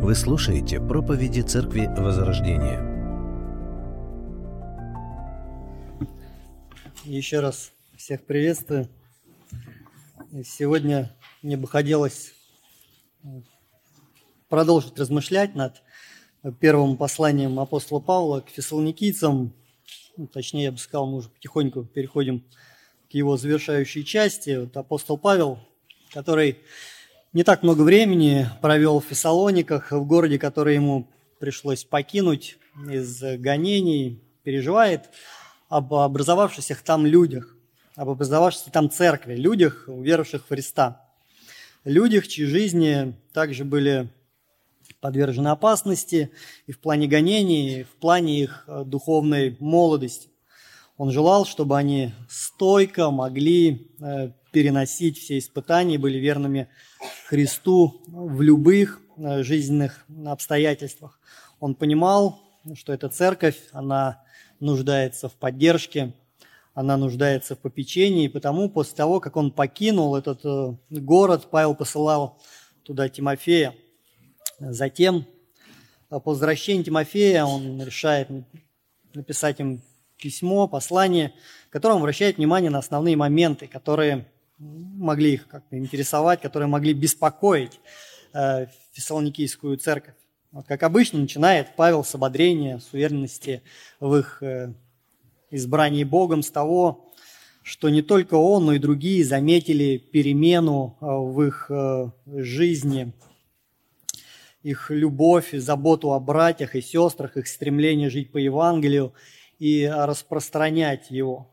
Вы слушаете проповеди Церкви Возрождения. Еще раз всех приветствую. Сегодня мне бы хотелось продолжить размышлять над первым посланием апостола Павла к фессалоникийцам. Ну, точнее, я бы сказал, мы уже потихоньку переходим к его завершающей части. Вот апостол Павел, который не так много времени провел в Фессалониках, в городе, который ему пришлось покинуть из гонений, переживает об образовавшихся там людях, об образовавшейся там церкви, людях, уверовавших в Христа. Людях, чьи жизни также были подвержены опасности и в плане гонений, и в плане их духовной молодости. Он желал, чтобы они стойко могли э, переносить все испытания, были верными Христу в любых э, жизненных обстоятельствах. Он понимал, что эта церковь, она нуждается в поддержке, она нуждается в попечении, и потому после того, как он покинул этот э, город, Павел посылал туда Тимофея. Затем, по возвращении Тимофея, он решает написать им письмо, послание, в котором обращает внимание на основные моменты, которые могли их как-то интересовать, которые могли беспокоить э, Фессалоникийскую церковь. Вот, как обычно, начинает Павел с ободрения, с уверенности в их э, избрании Богом, с того, что не только он, но и другие заметили перемену э, в их э, жизни, их любовь, заботу о братьях и сестрах, их стремление жить по Евангелию и распространять его.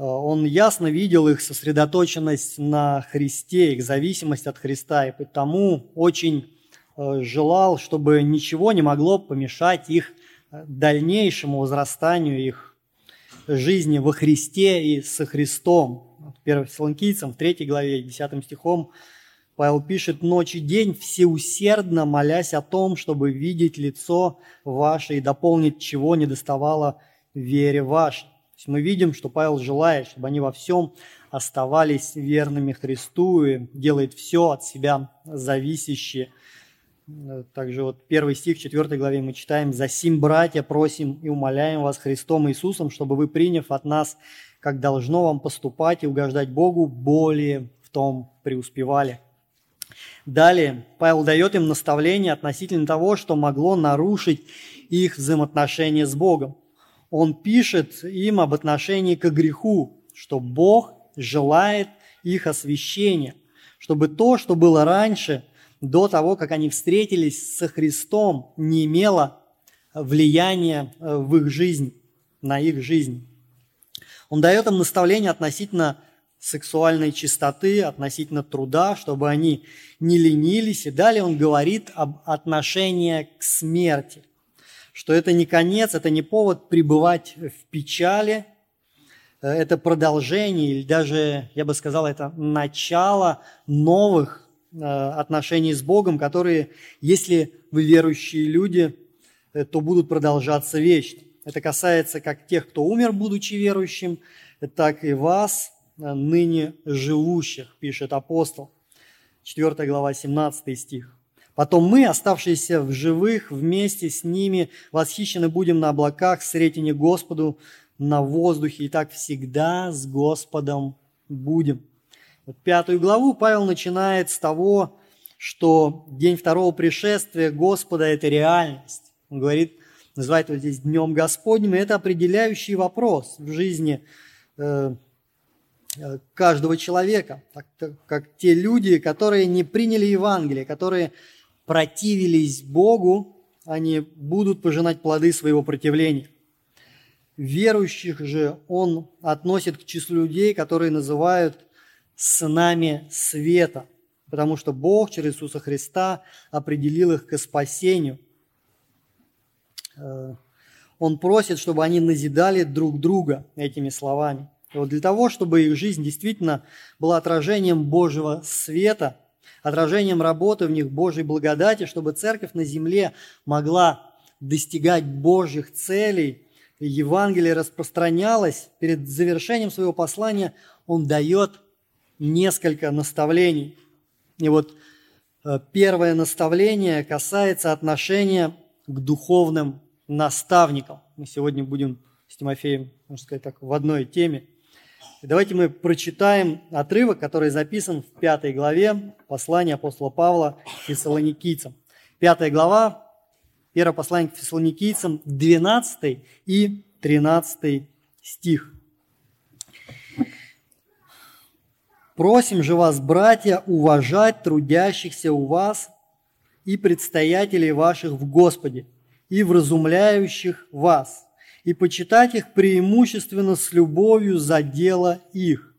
Э, он ясно видел их сосредоточенность на Христе, их зависимость от Христа, и потому очень э, желал, чтобы ничего не могло помешать их э, дальнейшему возрастанию их жизни во Христе и со Христом. 1 Фессалоникийцам в 3 главе 10 стихом Павел пишет, «Ночь и день всеусердно молясь о том, чтобы видеть лицо ваше и дополнить, чего не доставало вере вашей». То есть мы видим, что Павел желает, чтобы они во всем оставались верными Христу и делает все от себя зависящее. Также вот первый стих 4 главе мы читаем «За сим, братья, просим и умоляем вас Христом Иисусом, чтобы вы, приняв от нас, как должно вам поступать и угождать Богу, более в том преуспевали». Далее Павел дает им наставление относительно того, что могло нарушить их взаимоотношения с Богом он пишет им об отношении к греху, что Бог желает их освящения, чтобы то, что было раньше, до того, как они встретились со Христом, не имело влияния э, в их жизнь, на их жизнь. Он дает им наставление относительно сексуальной чистоты, относительно труда, чтобы они не ленились. И далее он говорит об отношении к смерти что это не конец, это не повод пребывать в печали, э, это продолжение или даже, я бы сказал, это начало новых э, отношений с Богом, которые, если вы верующие люди, э, то будут продолжаться вечно. Это касается как тех, кто умер, будучи верующим, так и вас, ныне живущих, пишет апостол. 4 глава, 17 стих. Потом мы, оставшиеся в живых, вместе с ними восхищены будем на облаках, сретине Господу, на воздухе, и так всегда с Господом будем. Вот пятую главу Павел начинает с того, что день второго пришествия Господа – это реальность. Он говорит, называет его здесь Днем Господним, и это определяющий вопрос в жизни э, э, каждого человека, как, как те люди, которые не приняли Евангелие, которые противились Богу, они будут пожинать плоды своего противления. Верующих же он относит к числу людей, которые называют сынами света, потому что Бог через Иисуса Христа определил их к спасению. Э, он просит, чтобы они назидали друг друга этими словами. Вот для того, чтобы их жизнь действительно была отражением Божьего света – отражением работы в них Божьей благодати, чтобы церковь на земле могла достигать Божьих целей, и Евангелие распространялось, перед завершением своего послания он дает несколько наставлений. И вот Э, первое наставление касается отношения к духовным наставникам. Мы сегодня будем с Тимофеем, можно сказать так, в одной теме. Давайте мы прочитаем отрывок, который записан в пятой главе послания апостола Павла фессалоникийцам. Пятая глава, первое послание к фессалоникийцам, 12 и 13 стих. Просим же вас, братья, уважать трудящихся у вас и предстоятелей ваших в Господе, и вразумляющих вас, и почитать их преимущественно с любовью за дело их.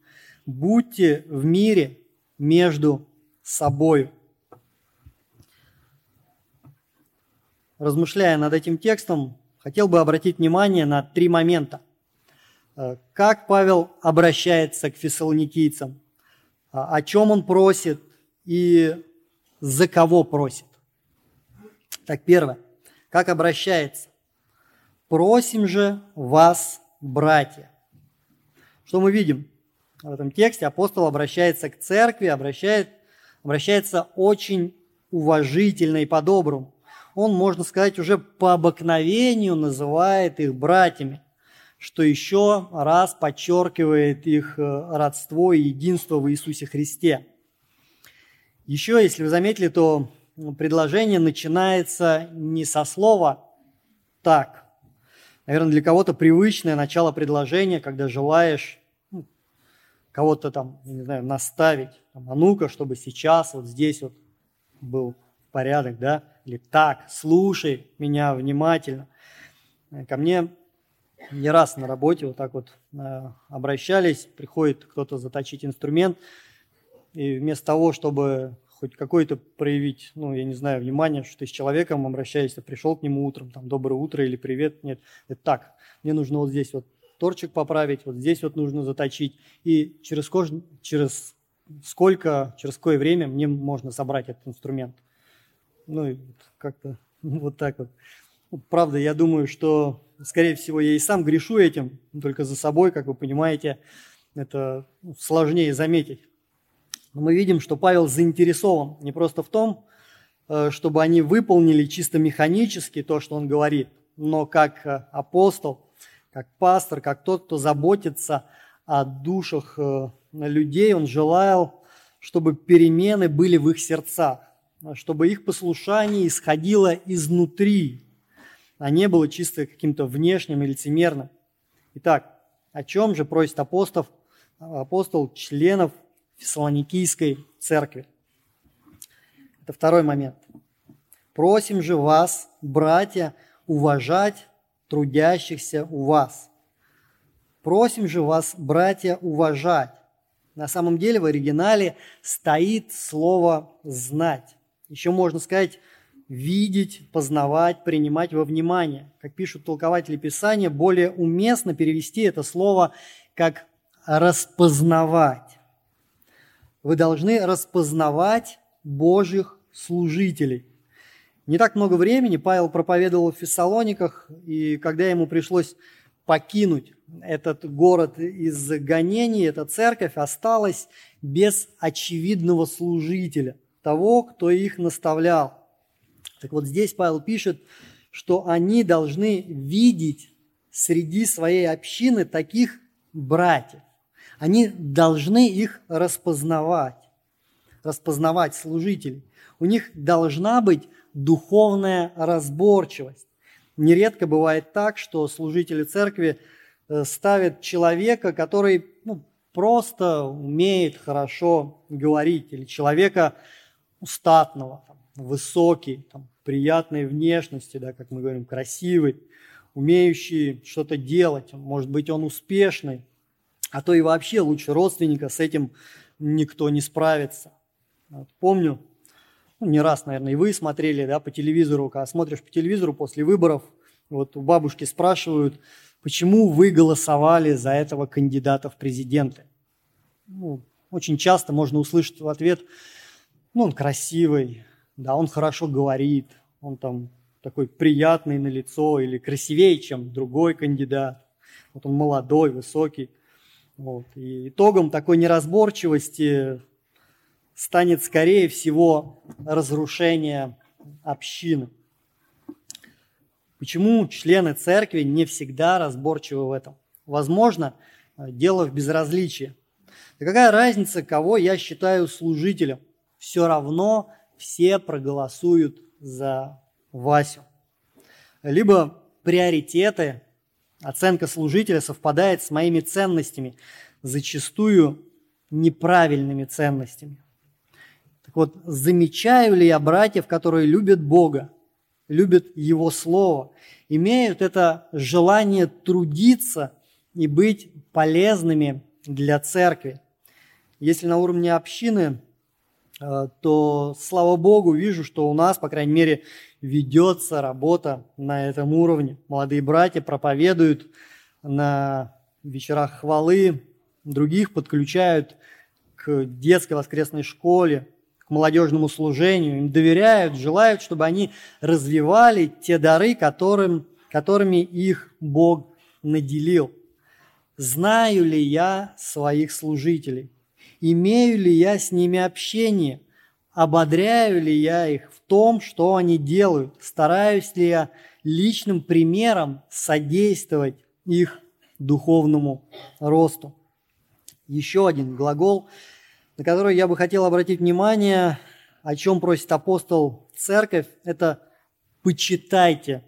Будьте в мире между собой. Размышляя над этим текстом, хотел бы обратить внимание на три момента. Э, как Павел обращается к фессалоникийцам, а, о чем он просит и за кого просит. Так, первое. Как обращается? Просим же вас, братья. Что мы видим в этом тексте? Апостол обращается к церкви, обращает, обращается очень уважительно и по-доброму. Он, можно сказать, уже по обыкновению называет их братьями что еще раз подчеркивает их э, родство и единство в Иисусе Христе. Еще, если вы заметили, то предложение начинается не со слова «так». Наверное, для кого-то привычное начало предложения, когда желаешь ну, кого-то там, не знаю, наставить, там, а ну-ка, чтобы сейчас вот здесь вот был порядок, да, или так, слушай меня внимательно. Ко мне не раз на работе вот так вот э, обращались, приходит кто-то заточить инструмент, и вместо того, чтобы хоть какое-то проявить, ну, я не знаю, внимание, что ты с человеком обращаешься, пришел к нему утром, там, доброе утро или привет, нет, это так, мне нужно вот здесь вот торчик поправить, вот здесь вот нужно заточить, и через, кож... через сколько, через какое время мне можно собрать этот инструмент. Ну, и как-то вот так вот. Правда, я думаю, что скорее всего, я и сам грешу этим, только за собой, как вы понимаете, это ну, сложнее заметить. Мы видим, что Павел заинтересован не просто в том, э, чтобы они выполнили чисто механически то, что он говорит, но как э, апостол, как пастор, как тот, кто заботится о душах э, людей, он желал, чтобы перемены были в их сердцах, чтобы их послушание исходило изнутри, а не было чисто каким-то внешним и лицемерным. Итак, о чем же просит апостол, апостол членов Фессалоникийской церкви? Это второй момент. Просим же вас, братья, уважать трудящихся у вас. Просим же вас, братья, уважать. На самом деле в оригинале стоит слово «знать». Еще можно сказать видеть, познавать, принимать во внимание. Как пишут толкователи Писания, более уместно перевести это слово как распознавать. Вы должны распознавать Божьих служителей. Не так много времени Павел проповедовал в Фессалониках, и когда ему пришлось покинуть этот город из гонений, эта церковь осталась без очевидного служителя, того, кто их наставлял. Так вот здесь Павел пишет, что они должны видеть среди своей общины таких братьев. Они должны их распознавать, распознавать служителей. У них должна быть духовная разборчивость. Нередко бывает так, что служители церкви э, ставят человека, который ну, просто умеет хорошо говорить, или человека устатного, там, высокий, там, приятной внешности, да, как мы говорим, красивый, умеющий что-то делать, может быть, он успешный, а то и вообще лучше родственника с этим никто не справится. Помню, ну, не раз, наверное, и вы смотрели да, по телевизору, когда смотришь по телевизору после выборов, вот у бабушки спрашивают, почему вы голосовали за этого кандидата в президенты. Ну, очень часто можно услышать в ответ, ну, он красивый, да, он хорошо говорит, он там такой приятный на лицо или красивее, чем другой кандидат. Вот он молодой, высокий. Вот. И итогом такой неразборчивости станет, скорее всего, разрушения общины. Почему члены церкви не всегда разборчивы в этом? Возможно, дело в безразличии. Да какая разница, кого я считаю служителем? Все равно все проголосуют за Васю. Либо приоритеты, оценка служителя совпадает с моими ценностями, зачастую неправильными ценностями. Так вот, замечаю ли я братьев, которые любят Бога, любят Его Слово, имеют это желание трудиться и быть полезными для церкви. Если на уровне общины, э, то, слава Богу, вижу, что у нас, по крайней мере, ведется работа на этом уровне. Молодые братья проповедуют на вечерах хвалы, других подключают к детской воскресной школе, молодежному служению, им доверяют, желают, чтобы они развивали те дары, которым, которыми их Бог наделил. Знаю ли я своих служителей? Имею ли я с ними общение? Ободряю ли я их в том, что они делают? Стараюсь ли я личным примером содействовать их духовному росту? Еще один глагол – на которую я бы хотел обратить внимание, о чем просит апостол церковь, это «почитайте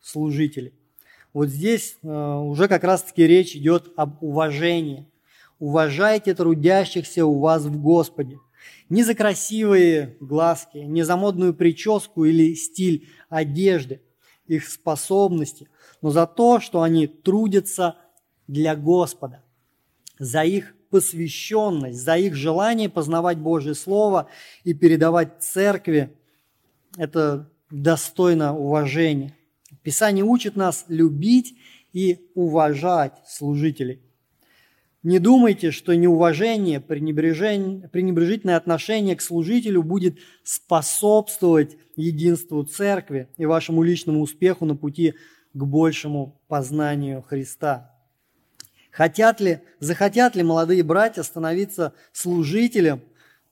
служителей». Вот здесь э, уже как раз-таки речь идет об уважении. Уважайте трудящихся у вас в Господе. Не за красивые глазки, не за модную прическу или стиль одежды, их способности, но за то, что они трудятся для Господа, за их посвященность, за их желание познавать Божье Слово и передавать церкви, это достойно уважения. Писание учит нас любить и уважать служителей. Не думайте, что неуважение, пренебрежительное отношение к служителю будет способствовать единству церкви и вашему личному успеху на пути к большему познанию Христа. Хотят ли, захотят ли молодые братья становиться служителем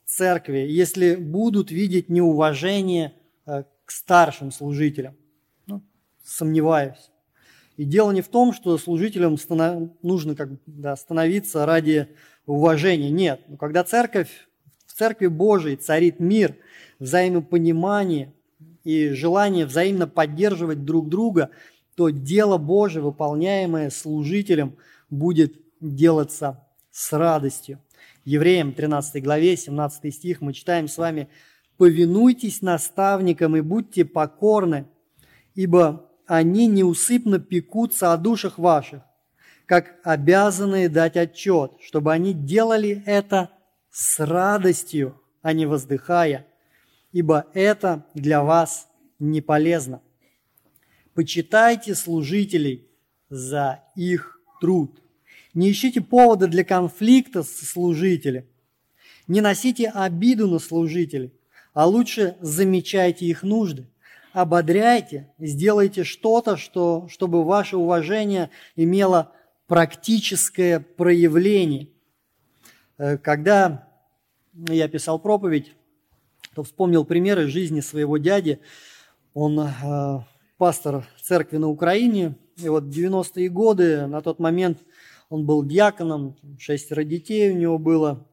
церкви, если будут видеть неуважение э, к старшим служителям? Ну, сомневаюсь. И дело не в том, что служителям нужно как, да, становиться ради уважения. Нет. Но когда церковь, в церкви Божией царит мир, взаимопонимание и желание взаимно поддерживать друг друга, то дело Божие, выполняемое служителем – будет делаться с радостью. Евреям 13 главе, 17 стих мы читаем с вами «Повинуйтесь наставникам и будьте покорны, ибо они неусыпно пекутся о душах ваших, как обязанные дать отчет, чтобы они делали это с радостью, а не воздыхая, ибо это для вас не полезно. Почитайте служителей за их труд. Не ищите повода для конфликта с служителем. Не носите обиду на служителей, а лучше замечайте их нужды. Ободряйте, сделайте что-то, что, чтобы ваше уважение имело практическое проявление. Э, когда я писал проповедь, то вспомнил примеры жизни своего дяди. Он э, пастор церкви на Украине, и вот в 90-е годы, на тот момент он был диаконом, шестеро детей у него было.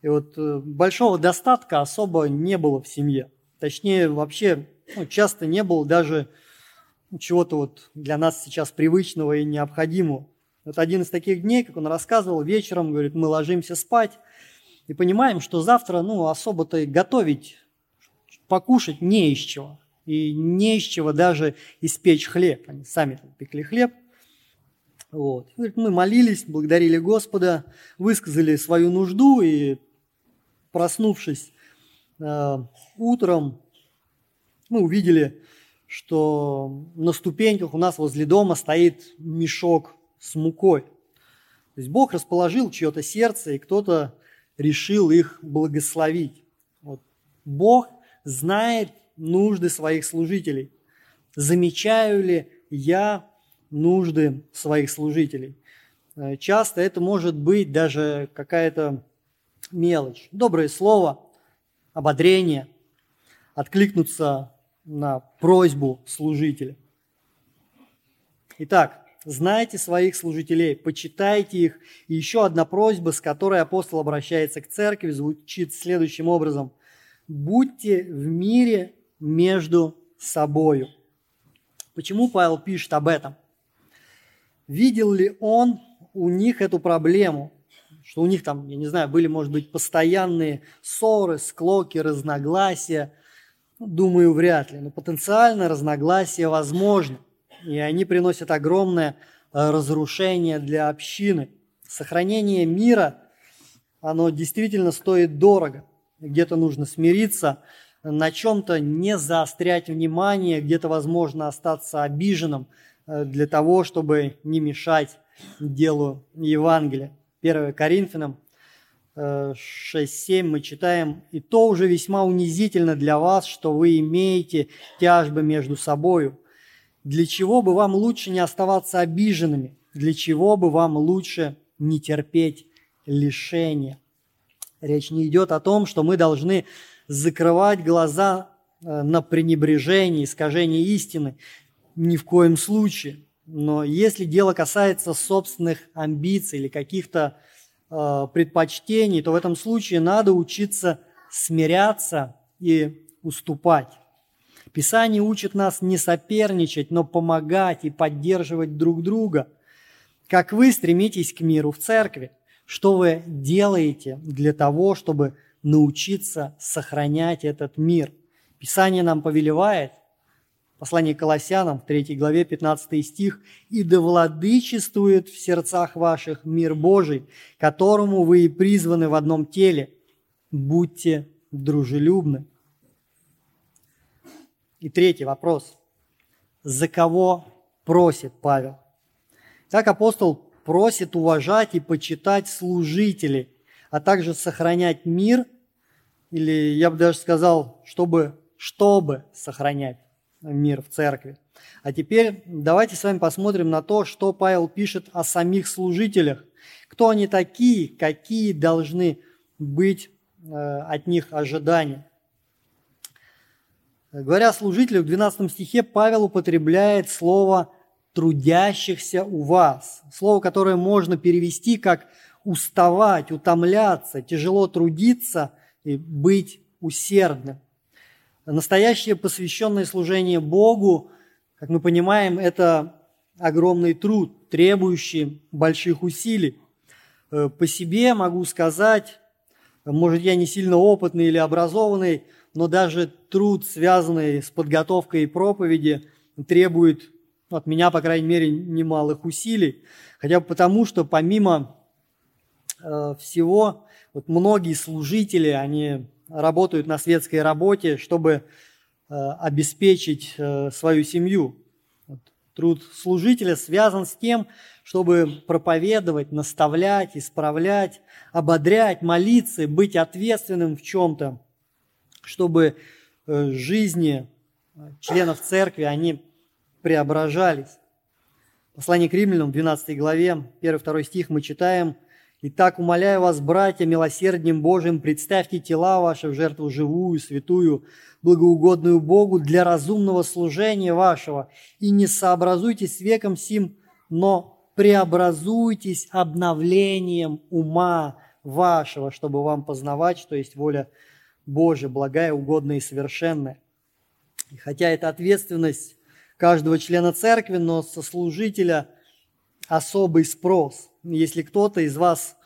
И вот э, большого достатка особо не было в семье. Точнее, вообще ну, часто не было даже чего-то вот для нас сейчас привычного и необходимого. Вот один из таких дней, как он рассказывал, вечером, говорит, мы ложимся спать и понимаем, что завтра, ну, особо-то и готовить, покушать не из чего и не из чего даже испечь хлеб. Они сами пекли хлеб. Вот. Говорит, мы молились, благодарили Господа, высказали свою нужду и, проснувшись э, утром, мы увидели, что на ступеньках у нас возле дома стоит мешок с мукой. То есть Бог расположил чье-то сердце, и кто-то решил их благословить. Вот. Бог знает нужды своих служителей. Замечаю ли я нужды своих служителей? Э, часто это может быть даже какая-то мелочь. Доброе слово, ободрение, откликнуться на просьбу служителя. Итак, знайте своих служителей, почитайте их. И еще одна просьба, с которой апостол обращается к церкви, звучит следующим образом. Будьте в мире между собою. Почему Павел пишет об этом? Видел ли он у них эту проблему? Что у них там, я не знаю, были, может быть, постоянные ссоры, склоки, разногласия. Думаю, вряд ли. Но потенциально разногласия возможны. И они приносят огромное э, разрушение для общины. Сохранение мира, оно действительно стоит дорого. Где-то нужно смириться, на чем-то не заострять внимание, где-то, возможно, остаться обиженным э, для того, чтобы не мешать делу Евангелия. 1 Коринфянам 6.7 э, мы читаем, «И то уже весьма унизительно для вас, что вы имеете тяжбы между собою. Для чего бы вам лучше не оставаться обиженными? Для чего бы вам лучше не терпеть лишения?» Речь не идет о том, что мы должны закрывать глаза э, на пренебрежение, искажение истины. Ни в коем случае. Но если дело касается собственных амбиций или каких-то э, предпочтений, то в этом случае надо учиться смиряться и уступать. Писание учит нас не соперничать, но помогать и поддерживать друг друга. Как вы стремитесь к миру в церкви? Что вы делаете для того, чтобы научиться сохранять этот мир. Писание нам повелевает, послание Колоссянам, 3 главе, 15 стих, «И да владычествует в сердцах ваших мир Божий, которому вы и призваны в одном теле. Будьте дружелюбны». И третий вопрос. За кого просит Павел? Так апостол просит уважать и почитать служителей, а также сохранять мир или я бы даже сказал, чтобы, чтобы сохранять мир в церкви. А теперь давайте с вами посмотрим на то, что Павел пишет о самих служителях. Кто они такие, какие должны быть э, от них ожидания. Говоря о служителях, в 12 стихе Павел употребляет слово «трудящихся у вас». Слово, которое можно перевести как «уставать», «утомляться», «тяжело трудиться», и быть усердным. Настоящее посвященное служение Богу, как мы понимаем, это огромный труд, требующий больших усилий. Э, по себе могу сказать, может, я не сильно опытный или образованный, но даже труд, связанный с подготовкой проповеди, требует от меня, по крайней мере, немалых усилий. Хотя бы потому, что помимо э, всего вот многие служители, они работают на светской работе, чтобы э, обеспечить э, свою семью. Труд служителя связан с тем, чтобы проповедовать, наставлять, исправлять, ободрять, молиться, быть ответственным в чем-то, чтобы э, жизни членов церкви, они преображались. Послание к римлянам, 12 главе, 1-2 стих мы читаем – Итак, умоляю вас, братья, милосердием Божиим, представьте тела ваши в жертву живую, святую, благоугодную Богу для разумного служения вашего, и не сообразуйтесь с веком сим, но преобразуйтесь обновлением ума вашего, чтобы вам познавать, что есть воля Божия, благая, угодная и совершенная. И хотя это ответственность каждого члена церкви, но со служителя особый спрос – если кто-то из вас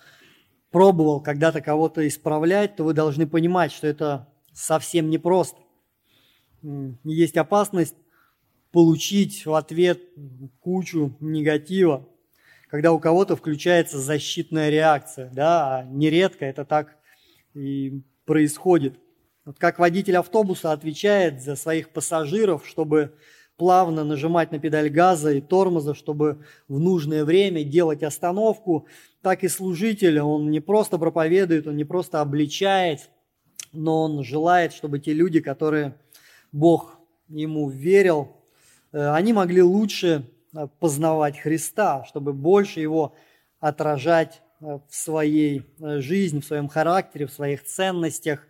пробовал когда-то кого-то исправлять, то вы должны понимать, что это совсем непросто. Есть опасность получить в ответ кучу негатива, когда у кого-то включается защитная реакция. Да, а нередко это так и происходит. Вот как водитель автобуса отвечает за своих пассажиров, чтобы плавно нажимать на педаль газа и тормоза, чтобы в нужное время делать остановку, так и служитель, он не просто проповедует, он не просто обличает, но он желает, чтобы те люди, которые Бог ему верил, э, они могли лучше э, познавать Христа, чтобы больше его отражать э, в своей жизни, в своем характере, в своих ценностях,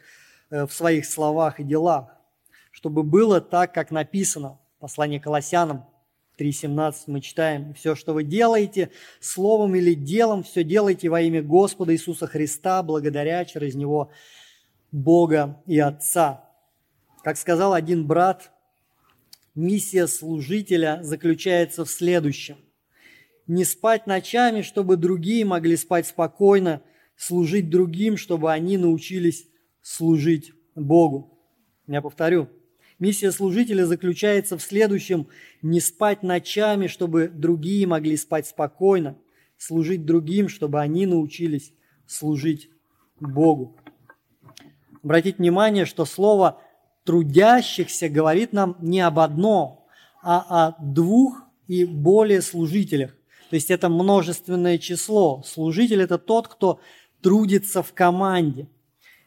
в своих словах и делах. чтобы было так, как написано. Послание Колоссянам 3.17 мы читаем. «Все, что вы делаете, словом или делом, все делайте во имя Господа Иисуса Христа, благодаря через Него Бога и Отца». Как сказал один брат, миссия служителя заключается в следующем. Не спать ночами, чтобы другие могли спать спокойно, служить другим, чтобы они научились служить Богу. Я повторю, миссия служителя заключается в следующем – не спать ночами, чтобы другие могли спать спокойно, служить другим, чтобы они научились служить Богу. Обратите внимание, что слово трудящихся говорит нам не об одном, а о двух и более служителях. То есть это множественное число. Служитель – это тот, кто трудится в команде.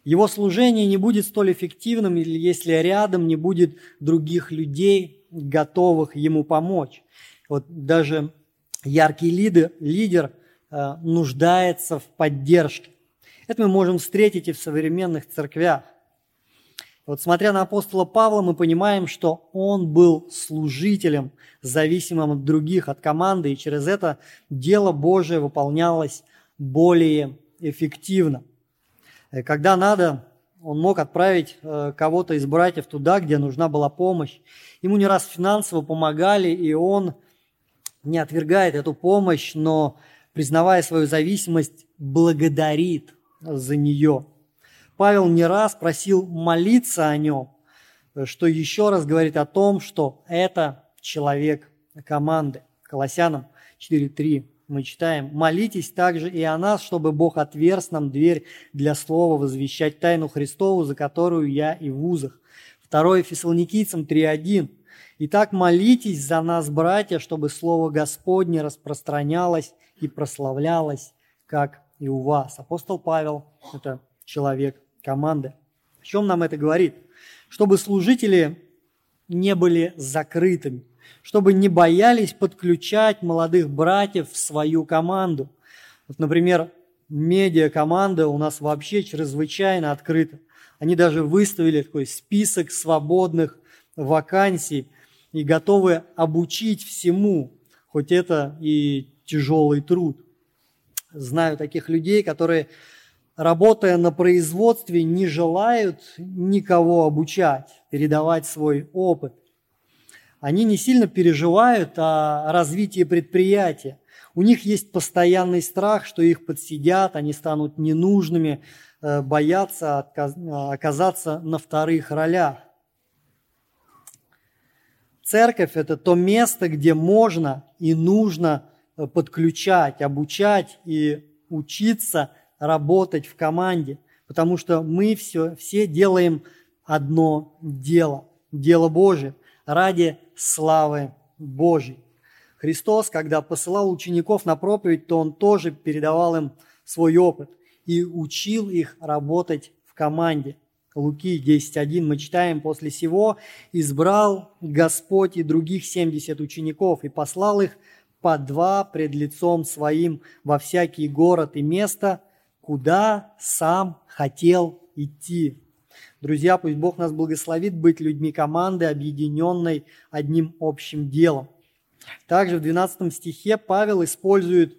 Его служение не будет столь эффективным, если рядом не будет других людей, готовых ему помочь. Вот даже яркий лидер, лидер э, нуждается в поддержке. Это мы можем встретить и в современных церквях. Вот смотря на апостола Павла, мы понимаем, что он был служителем, зависимым от других, от команды, и через это дело Божие выполнялось более эффективно. Э, когда надо, он мог отправить э, кого-то из братьев туда, где нужна была помощь. Ему не раз финансово помогали, и он не отвергает эту помощь, но, признавая свою зависимость, благодарит за нее. Павел не раз просил молиться о нем, что еще раз говорит о том, что это человек команды. Колоссянам 4.3 мы читаем, «Молитесь также и о нас, чтобы Бог отверз нам дверь для слова возвещать тайну Христову, за которую я и в узах». Второе Фессалоникийцам 3.1. «Итак, молитесь за нас, братья, чтобы Слово Господне распространялось и прославлялось, как и у вас». Апостол Павел – это человек команды. О чем нам это говорит? Чтобы служители не были закрытыми, чтобы не боялись подключать молодых братьев в свою команду. Вот, например, медиа-команда у нас вообще чрезвычайно открыта. Они даже выставили такой список свободных вакансий и готовы обучить всему, хоть это и тяжелый труд. Знаю таких людей, которые работая на производстве, не желают никого обучать, передавать свой опыт. Они не сильно переживают о развитии предприятия. У них есть постоянный страх, что их подсидят, они станут ненужными, э, боятся оказаться на вторых ролях. Церковь – это то место, где можно и нужно э, подключать, обучать и учиться – работать в команде, потому что мы все, все делаем одно дело, дело Божие, ради славы Божьей. Христос, когда посылал учеников на проповедь, то Он тоже передавал им свой опыт и учил их работать в команде. Луки 10.1 мы читаем, «После сего избрал Господь и других 70 учеников и послал их по два пред лицом своим во всякий город и место, куда сам хотел идти. Друзья, пусть Бог нас благословит быть людьми команды, объединенной одним общим делом. Также в 12 стихе Павел использует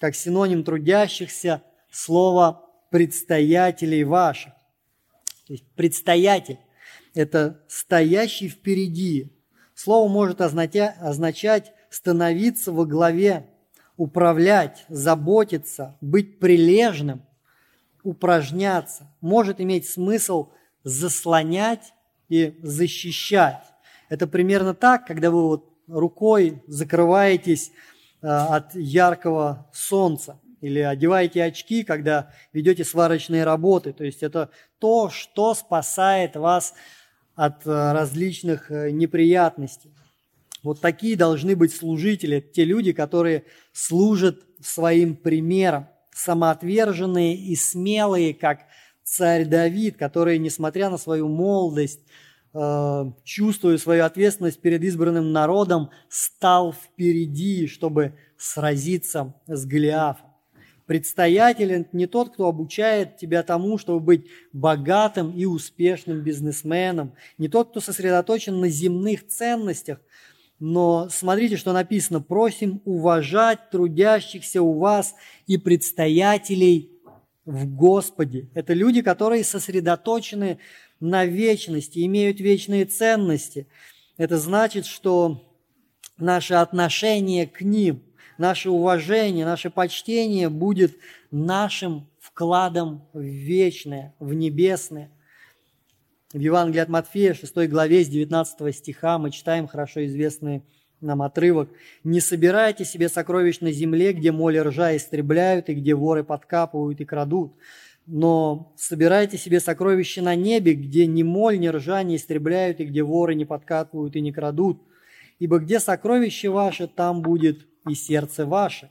как синоним трудящихся слово «предстоятелей ваших». То есть предстоятель – это стоящий впереди. Слово может означать становиться во главе управлять, заботиться, быть прилежным, упражняться, может иметь смысл заслонять и защищать. Это примерно так, когда вы вот рукой закрываетесь э, от яркого солнца или одеваете очки, когда ведете сварочные работы. То есть это то, что спасает вас от э, различных э, неприятностей. Вот такие должны быть служители, те люди, которые служат своим примером, самоотверженные и смелые, как царь Давид, которые, несмотря на свою молодость, э, чувствуя свою ответственность перед избранным народом, стал впереди, чтобы сразиться с Голиафом. Предстоятелен не тот, кто обучает тебя тому, чтобы быть богатым и успешным бизнесменом, не тот, кто сосредоточен на земных ценностях, но смотрите, что написано, просим уважать трудящихся у вас и предстоятелей в Господе. Это люди, которые сосредоточены на вечности, имеют вечные ценности. Это значит, что наше отношение к ним, наше уважение, наше почтение будет нашим вкладом в вечное, в небесное. В Евангелии от Матфея, 6 главе, с 19 стиха мы читаем хорошо известный нам отрывок. «Не собирайте себе сокровищ на земле, где моли ржа истребляют, и где воры подкапывают и крадут, но собирайте себе сокровища на небе, где ни моль, ни ржа не истребляют, и где воры не подкатывают и не крадут. Ибо где сокровище ваше, там будет и сердце ваше.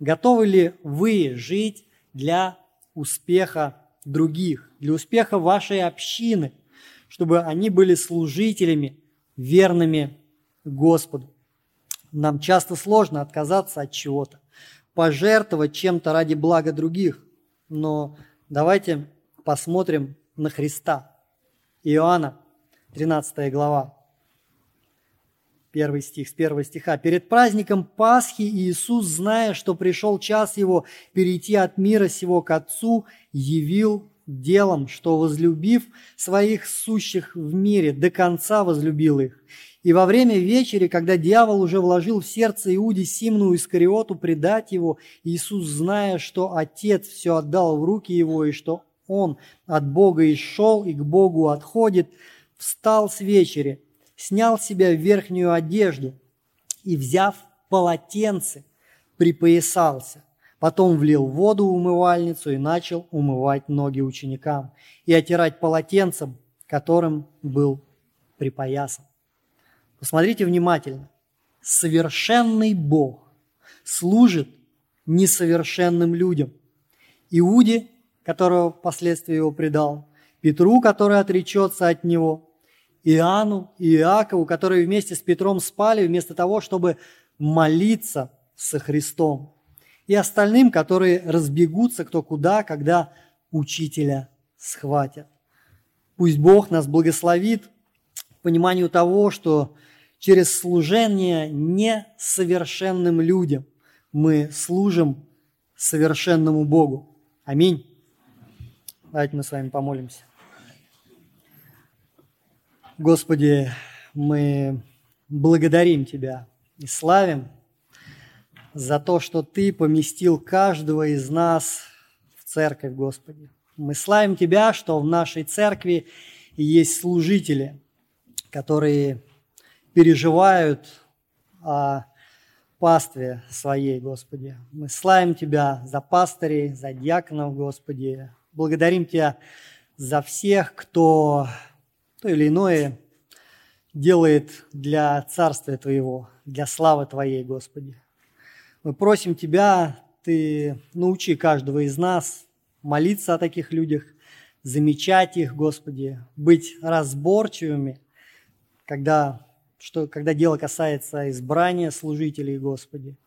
Готовы ли вы жить для успеха других, для успеха вашей общины, чтобы они были служителями, верными Господу? Нам часто сложно отказаться от чего-то, пожертвовать чем-то ради блага других – но давайте посмотрим на Христа. Иоанна, 13 глава, 1 стих, с 1 стиха. «Перед праздником Пасхи Иисус, зная, что пришел час Его перейти от мира сего к Отцу, явил делом, что, возлюбив своих сущих в мире, до конца возлюбил их. И во время вечери, когда дьявол уже вложил в сердце Иуде Симну Искариоту предать его, Иисус, зная, что Отец все отдал в руки его, и что он от Бога исшел и к Богу отходит, встал с вечери, снял с себя верхнюю одежду и, взяв полотенце, припоясался. Потом влил воду в умывальницу и начал умывать ноги ученикам и отирать полотенцем, которым был припоясан. Посмотрите внимательно. Совершенный Бог служит несовершенным людям. Иуде, которого впоследствии его предал, Петру, который отречется от него, Иоанну и Иакову, которые вместе с Петром спали, вместо того, чтобы молиться со Христом, и остальным, которые разбегутся кто куда, когда учителя схватят. Пусть Бог нас благословит пониманию того, что через служение несовершенным людям мы служим совершенному Богу. Аминь. Давайте мы с вами помолимся. Господи, мы благодарим Тебя и славим за то, что Ты поместил каждого из нас в церковь, Господи. Мы славим Тебя, что в нашей церкви есть служители, которые переживают о пастве своей, Господи. Мы славим Тебя за пастырей, за диаконов, Господи. Благодарим Тебя за всех, кто то или иное делает для Царствия Твоего, для славы Твоей, Господи. Мы просим Тебя, Ты научи каждого из нас молиться о таких людях, замечать их, Господи, быть разборчивыми, когда что когда дело касается избрания служителей, Господи,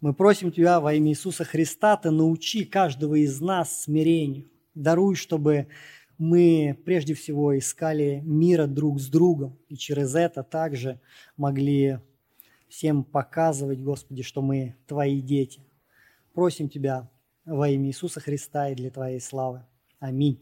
мы просим Тебя во имя Иисуса Христа, Ты научи каждого из нас смирению. Даруй, чтобы мы прежде всего искали мира друг с другом, и через это также могли всем показывать, Господи, что мы Твои дети. Просим Тебя во имя Иисуса Христа и для Твоей славы. Аминь.